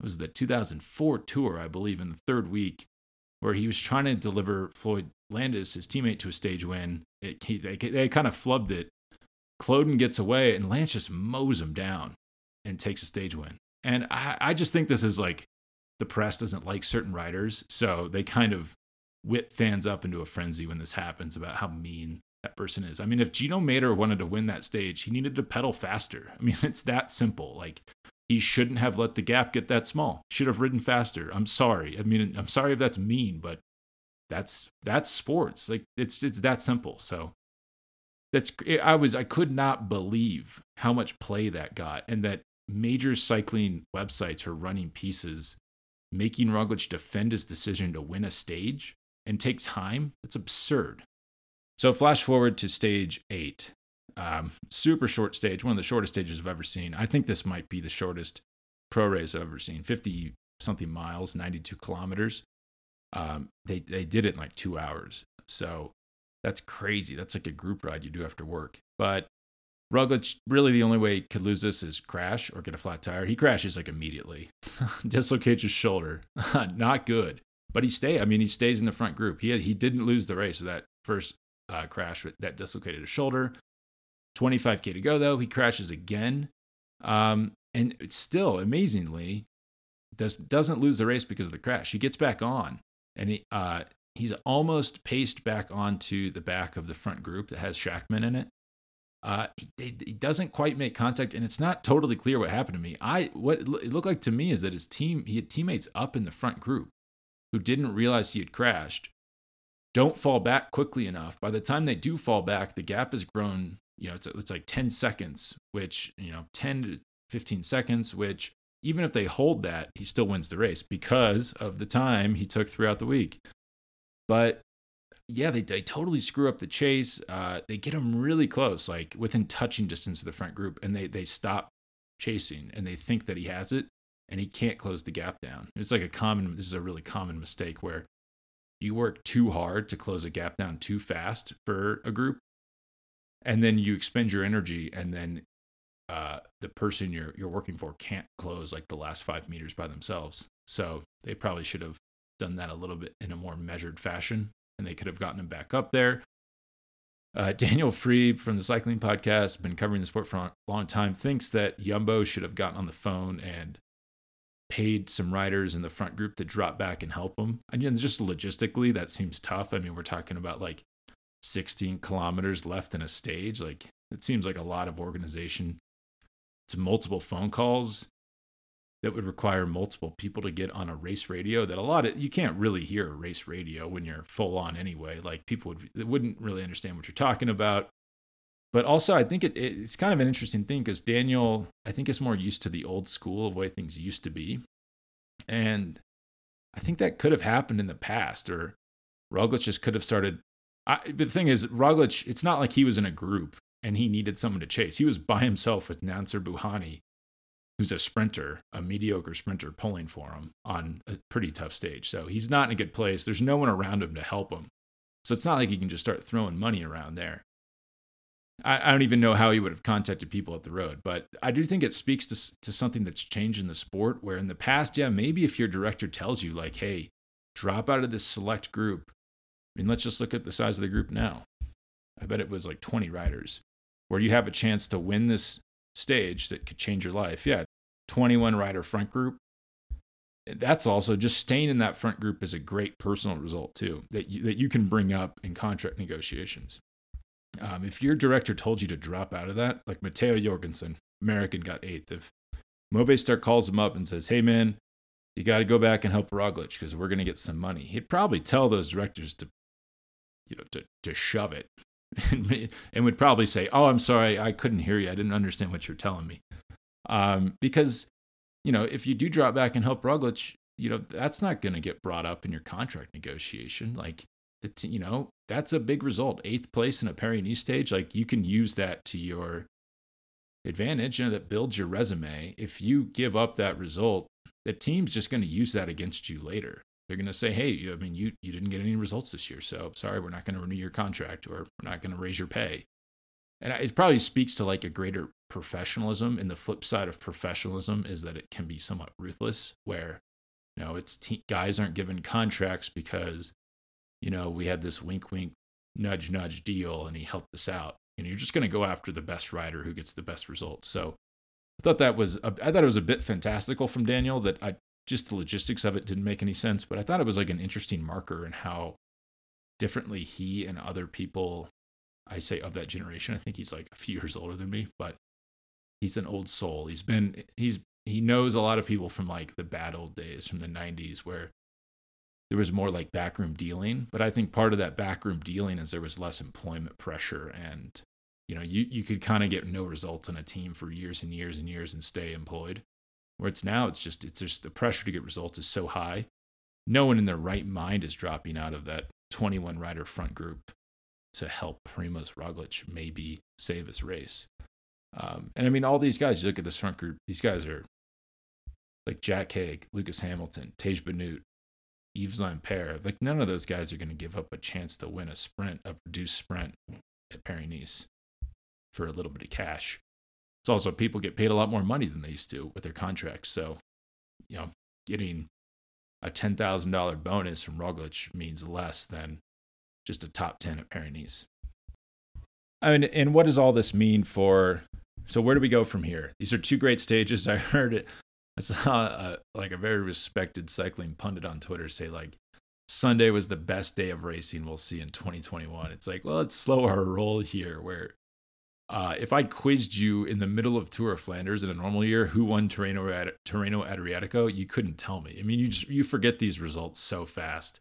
it was the 2004 tour, I believe, in the third week, where he was trying to deliver Floyd Landis, his teammate, to a stage win. It, he, they, they kind of flubbed it. Klöden gets away, and Lance just mows him down and takes a stage win. And I, I just think this is like the press doesn't like certain riders, so they kind of whip fans up into a frenzy when this happens about how mean that person is. I mean, if Gino Mäder wanted to win that stage, he needed to pedal faster. I mean, it's that simple. Like he shouldn't have let the gap get that small. Should have ridden faster. I'm sorry. I mean, I'm sorry if that's mean, but that's that's sports. Like it's it's that simple. So that's eh, I was I could not believe how much play that got and that major cycling websites are running pieces making Roglic defend his decision to win a stage and take time. It's absurd. So flash forward to stage eight. Um, super short stage, one of the shortest stages I've ever seen. I think this might be the shortest pro race I've ever seen. 50 something miles, 92 kilometers. Um, they they did it in like two hours. So that's crazy. That's like a group ride you do after work. But Roglic, really the only way he could lose this is crash or get a flat tire. He crashes like immediately, dislocates his shoulder. Not good. But he stay. I mean, he stays in the front group. He he didn't lose the race with that first uh, crash that dislocated his shoulder. 25k to go though. He crashes again, um, and still amazingly does doesn't lose the race because of the crash. He gets back on, and he uh, he's almost paced back onto the back of the front group that has Schachmann in it. Uh, he, he, doesn't quite make contact, and it's not totally clear what happened to me. I what it looked like to me is that his team he had teammates up in the front group who didn't realize he had crashed don't fall back quickly enough. By the time they do fall back, the gap has grown, you know, it's, it's like 10 seconds, which, you know, 10 to 15 seconds, which even if they hold that, he still wins the race because of the time he took throughout the week. But yeah, they, they totally screw up the chase. Uh, they get him really close, like within touching distance of the front group, and they, they stop chasing and they think that he has it and he can't close the gap down. It's like a common, this is a really common mistake where you work too hard to close a gap down too fast for a group. And then you expend your energy and then uh, the person you're you're working for can't close like the last five meters by themselves. So they probably should have done that a little bit in a more measured fashion and they could have gotten him back up there. Uh, Daniel Friebe from the cycling podcast, been covering the sport for a long time, thinks that Jumbo should have gotten on the phone and paid some riders in the front group to drop back and help them. Again, just logistically, that seems tough. I mean, we're talking about like 16 kilometers left in a stage. Like, it seems like a lot of organization. It's multiple phone calls that would require multiple people to get on a race radio that a lot of you can't really hear a race radio when you're full on anyway like people would wouldn't really understand what you're talking about but also i think it, it's kind of an interesting thing because daniel i think is more used to the old school of way things used to be. And i think that could have happened in the past or roglic just could have started I, the thing is roglic it's not like he was in a group and he needed someone to chase. He was by himself with Nacer Bouhanni who's a sprinter a mediocre sprinter pulling for him on a pretty tough stage. So he's not in a good place. There's no one around him to help him. So it's not like he can just start throwing money around there I, I don't even know how he would have contacted people at the road, but I do think it speaks to, to something that's changed in the sport where in the past, yeah, maybe if your director tells you, like, hey, drop out of this select group, I mean, let's just look at the size of the group now. I bet it was like 20 riders where you have a chance to win this stage that could change your life. Yeah, 21 rider front group. That's also just staying in that front group is a great personal result too that you, that you can bring up in contract negotiations. Um, if your director told you to drop out of that, like Matteo Jorgenson, American got eighth. If Movistar calls him up and says, "Hey man, you got to go back and help Roglic because we're going to get some money," he'd probably tell those directors to, you know, to to shove it, and, and would probably say, "Oh, I'm sorry, I couldn't hear you. I didn't understand what you're telling me," um, because you know if you do drop back and help Roglic, you know that's not going to get brought up in your contract negotiation. Like the t- you know that's a big result eighth place in a Paris stage like you can use that to your advantage you know, that builds your resume if you give up that result the team's just going to use that against you later they're going to say, "Hey, I mean, you you didn't get any results this year, so sorry, we're not going to renew your contract, or we're not going to raise your pay." And it probably speaks to like a greater professionalism. And the flip side of professionalism is that it can be somewhat ruthless, where you know it's te- guys aren't given contracts because you know we had this wink wink nudge nudge deal and he helped us out. And you're just going to go after the best rider who gets the best results. So I thought that was a, I thought it was a bit fantastical from Daniel that I just the logistics of it didn't make any sense, but I thought it was like an interesting marker in how differently he and other people I say of that generation. I think he's like a few years older than me, but he's an old soul. He's been he's he knows a lot of people from like the bad old days from the 90s where there was more like backroom dealing, but I think part of that backroom dealing is there was less employment pressure and you know, you you could kind of get no results on a team for years and years and years and stay employed. Where it's now it's just it's just the pressure to get results is so high. No one in their right mind is dropping out of that 21 rider front group to help Primoz Roglic maybe save his race. Um, and I mean, all these guys, you look at this front group, these guys are like Jack Haig, Lucas Hamilton, Tiesj Benoot, Yves Lampaert. Like, none of those guys are going to give up a chance to win a sprint, a reduced sprint at Paris Nice for a little bit of cash. It's also people get paid a lot more money than they used to with their contracts. So, you know, getting a $10,000 bonus from Roglic means less than just a top 10 at Paris Nice. I mean, and what does all this mean for? So where do we go from here? These are two great stages. I heard it. I saw a, like a very respected cycling pundit on Twitter say like Sunday was the best day of racing we'll see in 2021. It's like, well, let's slow our roll here. Where uh, if I quizzed you in the middle of Tour of Flanders in a normal year, who won Tirreno, Tirreno Adriatico, you couldn't tell me. I mean, you just you forget these results so fast.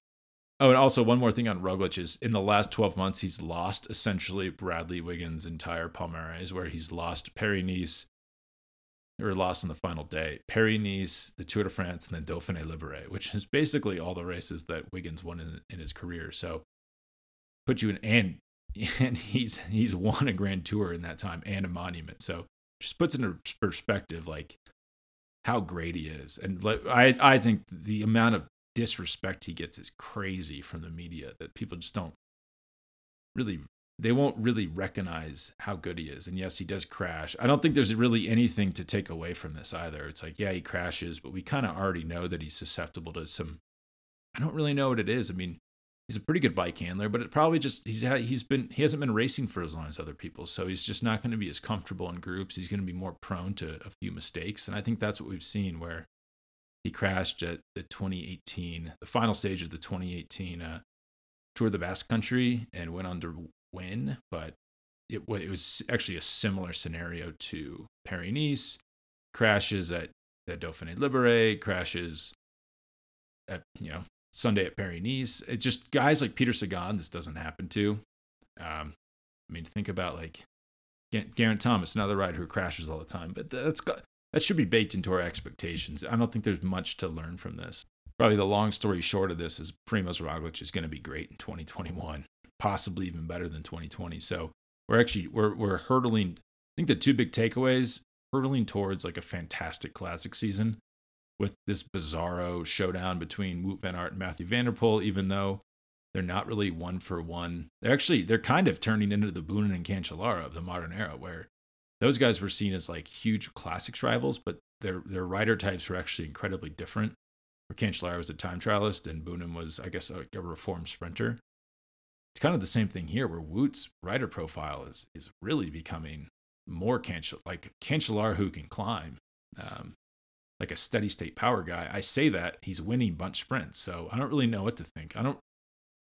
Oh, and also one more thing on Roglic is in the last 12 months, he's lost essentially Bradley Wiggins' entire Palmares, where he's lost Paris Nice, or lost on the final day, Paris Nice, the Tour de France, and then Dauphiné Libéré, which is basically all the races that Wiggins won in, in his career. So put you in, and and he's he's won a Grand Tour in that time and a Monument. So just puts into perspective like how great he is, and like I I think the amount of disrespect he gets is crazy from the media that people just don't really they won't really recognize how good he is. And yes, he does crash. I don't think there's really anything to take away from this either. It's like, yeah, he crashes, but we kind of already know that he's susceptible to some I don't really know what it is. I mean, he's a pretty good bike handler, but it probably just he's he's been he hasn't been racing for as long as other people, so he's just not going to be as comfortable in groups. He's going to be more prone to a few mistakes, and I think that's what we've seen where he crashed at the 2018, the final stage of the 2018 uh, Tour of the Basque Country and went on to win, but it, it was actually a similar scenario to Paris Nice. Crashes at the Dauphiné Libéré, crashes at, you know, Sunday at Paris Nice. It's just guys like Peter Sagan, this doesn't happen to. Um, I mean, think about like Geraint Thomas, another rider who crashes all the time, but that's got that should be baked into our expectations. I don't think there's much to learn from this. Probably the long story short of this is Primoz Roglic is going to be great in 2021, possibly even better than 2020. So we're actually we're we're hurtling. I think the two big takeaways hurtling towards like a fantastic classic season with this bizarro showdown between Wout van Aert and Matthew van der Poel, even though they're not really one for one. They're actually they're kind of turning into the Boonen and Cancellara of the modern era, where those guys were seen as like huge classics rivals, but their their rider types were actually incredibly different. Where Cancellara was a time trialist and Boonen was, I guess, a, a reformed sprinter. It's kind of the same thing here, where Wout's rider profile is is really becoming more Cancel like Cancellara who can climb, um, like a steady state power guy. I say that he's winning bunch sprints, so I don't really know what to think. I don't I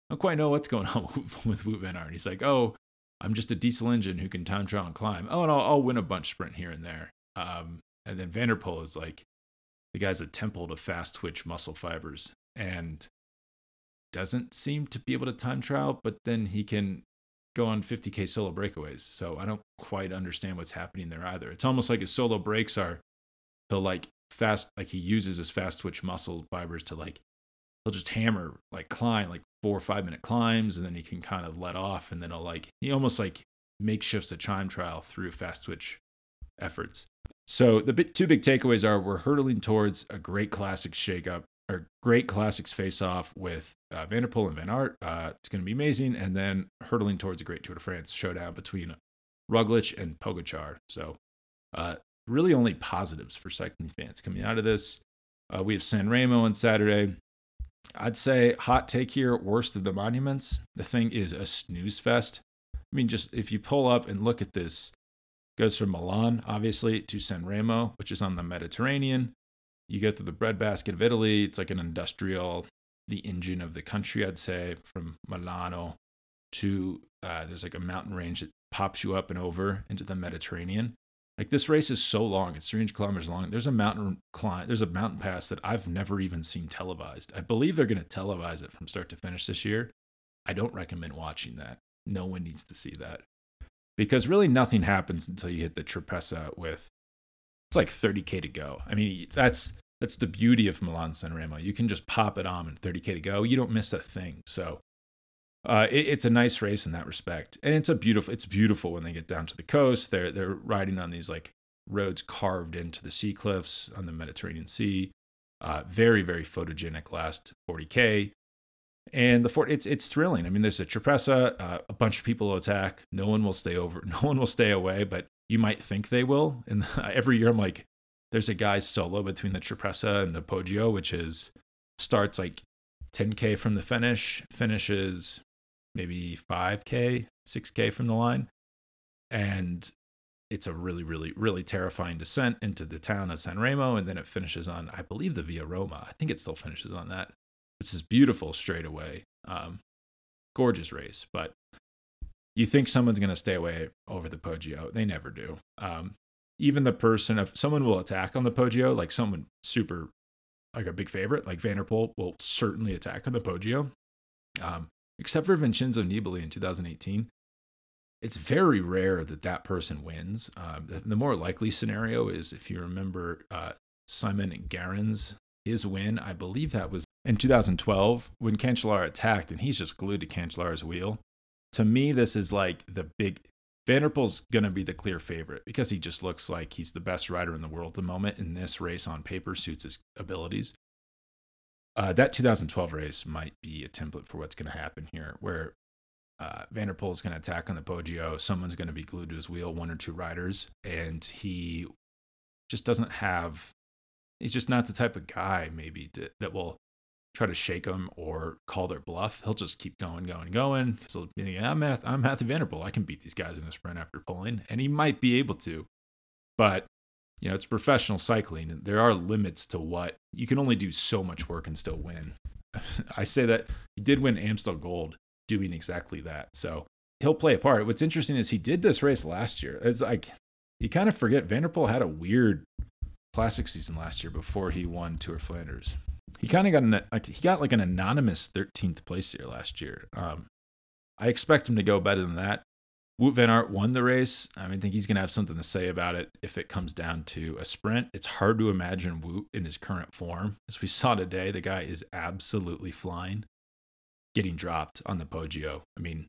don't quite know what's going on with, with Wout Van Aert. He's like, oh, I'm just a diesel engine who can time trial and climb. Oh, and I'll, I'll win a bunch sprint here and there. Um, and then van der Poel is like the guy's a temple to fast twitch muscle fibers and doesn't seem to be able to time trial, but then he can go on 50k solo breakaways. So I don't quite understand what's happening there either. It's almost like his solo breaks are he'll like fast like he uses his fast twitch muscle fibers to like he'll just hammer like climb like four or five minute climbs and then he can kind of let off and then he'll like he almost like makeshifts a time trial through fast twitch efforts. So the two big takeaways are we're hurtling towards a great classic shakeup. or great classics face off with uh, Van der Poel and Van Aert. Uh, it's going to be amazing. And then hurtling towards a great Tour de France showdown between Roglic and Pogacar. So, uh, really only positives for cycling fans coming out of this. Uh, we have San Remo on Saturday. I'd say hot take here, worst of the monuments. The thing is a snooze fest. I mean, just if you pull up and look at this, goes from Milan, obviously, to San Remo, which is on the Mediterranean. You go through the breadbasket of Italy. It's like an industrial, the engine of the country, I'd say, from Milano to uh, there's like a mountain range that pops you up and over into the Mediterranean. Like this race is so long; it's 300 kilometers long. There's a mountain climb. There's a mountain pass that I've never even seen televised. I believe they're going to televise it from start to finish this year. I don't recommend watching that. No one needs to see that because really nothing happens until you hit the Trapessa with it's like 30k to go. I mean, that's that's the beauty of Milan San Remo. You can just pop it on and 30k to go. You don't miss a thing. So uh, it, it's a nice race in that respect, and it's a beautiful. It's beautiful when they get down to the coast. They're they're riding on these like roads carved into the sea cliffs on the Mediterranean Sea. Uh, very very photogenic last 40k, and the fort it's it's thrilling. I mean, there's a Trapessa, uh, a bunch of people attack. No one will stay over. No one will stay away, but you might think they will. And every year I'm like, there's a guy solo between the Trapessa and the Poggio, which is starts like 10k from the finish, finishes maybe 5K, 6K from the line. And it's a really, really, really terrifying descent into the town of San Remo. And then it finishes on, I believe, the Via Roma. I think it still finishes on that. It's this beautiful straightaway, um, gorgeous race. But you think someone's going to stay away over the Poggio. They never do. Um, even the person, if someone will attack on the Poggio, like someone super, like a big favorite, like van der Poel will certainly attack on the Poggio. Um, except for Vincenzo Nibali in 2018, it's very rare that that person wins. Um, the, the, more likely scenario is if you remember uh, Simon Gerrans, his win, I believe that was in 2012 when Cancellara attacked and he's just glued to Cancellara's wheel. To me, this is like the big. Van der Poel's going to be the clear favorite because he just looks like he's the best rider in the world at the moment, and this race on paper suits his abilities uh, that 2012 race might be a template for what's going to happen here, where uh, Van der Poel is going to attack on the Poggio. Someone's going to be glued to his wheel, one or two riders, and he just doesn't have. He's just not the type of guy, maybe to, that will try to shake them or call their bluff. He'll just keep going, going, going. So yeah, I'm I'm Matthew Van der Poel. I can beat these guys in a sprint after pulling, and he might be able to, but you know, it's professional cycling. There are limits to what you can only do so much work and still win. I say that he did win Amstel Gold doing exactly that. So he'll play a part. What's interesting is he did this race last year. It's like you kind of forget van der Poel had a weird classic season last year before he won Tour Flanders. He kind of got an like he got like an anonymous 13th place here last year. Um, I expect him to go better than that. Wout Van Aert won the race. I, mean, I think he's going to have something to say about it if it comes down to a sprint. It's hard to imagine Wout in his current form. As we saw today, the guy is absolutely flying, getting dropped on the Poggio. I mean,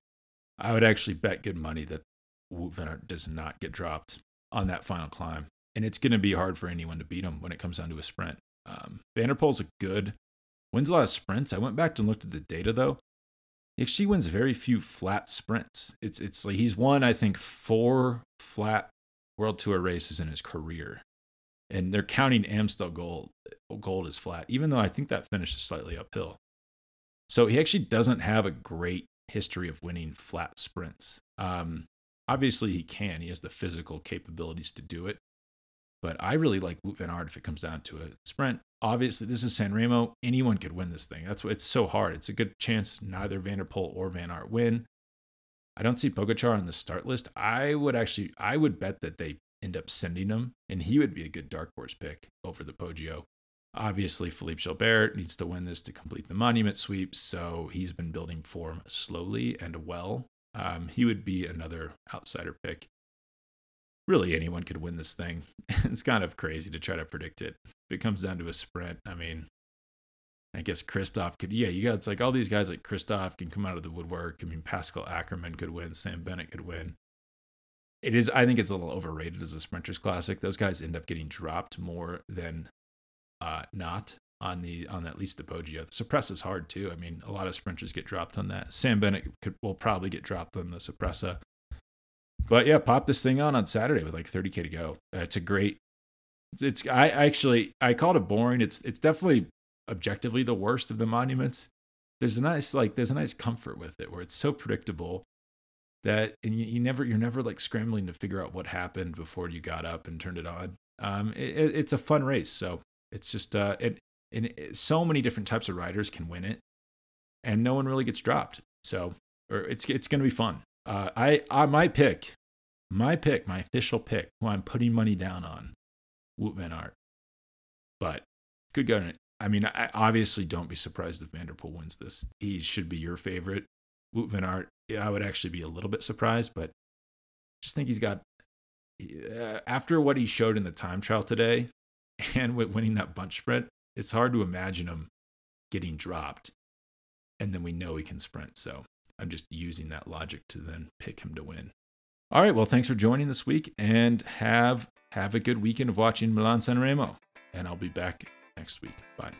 I would actually bet good money that Wout Van Aert does not get dropped on that final climb. And it's going to be hard for anyone to beat him when it comes down to a sprint. Um, Van der Poel's a good, wins a lot of sprints. I went back and looked at the data though He actually wins very few flat sprints. It's it's like he's won I think four flat World Tour races in his career, and they're counting Amstel Gold Gold as flat, even though I think that finish is slightly uphill. So he actually doesn't have a great history of winning flat sprints. Um, obviously he can; he has the physical capabilities to do it. But I really like Wout Van Aert if it comes down to a sprint obviously this is San Remo. Anyone could win this thing. That's why it's so hard. It's a good chance neither Van der Poel or Van Aert win. I don't see Pogacar on the start list. I would actually, I would bet that they end up sending him, and he would be a good dark horse pick over the Poggio. Obviously, Philippe Gilbert needs to win this to complete the monument sweep, so he's been building form slowly and well. Um, he would be another outsider pick really anyone could win this thing. it's kind of crazy to try to predict it. If it comes down to a sprint, I mean, I guess Kristoff could. Yeah, you got it's like all these guys like Kristoff can come out of the woodwork. I mean, Pascal Ackermann could win. Sam Bennett could win. It is. I think it's a little overrated as a sprinters classic. Those guys end up getting dropped more than uh, not. on the on at least the Poggio. The Sorpresa is hard too. I mean, a lot of sprinters get dropped on that. Sam Bennett could will probably get dropped on the Sorpresa. But yeah, pop this thing on on Saturday with like 30k to go. It's a great. It's, it's I actually I called it boring. It's it's definitely objectively the worst of the monuments. There's a nice like there's a nice comfort with it where it's so predictable that and you, you never you're never like scrambling to figure out what happened before you got up and turned it on. Um, it, it's a fun race, so it's just uh, it, and so many different types of riders can win it, and no one really gets dropped. So, or it's it's going to be fun. Uh, I, I my pick, my pick, my official pick, who I'm putting money down on, Wout Van Aert. But good go. I mean, I obviously don't be surprised if van der Poel wins this. He should be your favorite. Wout Van Aert, I would actually be a little bit surprised, but just think he's got uh, after what he showed in the time trial today, and with winning that bunch sprint, it's hard to imagine him getting dropped. And then we know he can sprint. So I'm just using that logic to then pick him to win. All right. Well, thanks for joining this week and have have a good weekend of watching Milan San Remo. And I'll be back next week. Bye.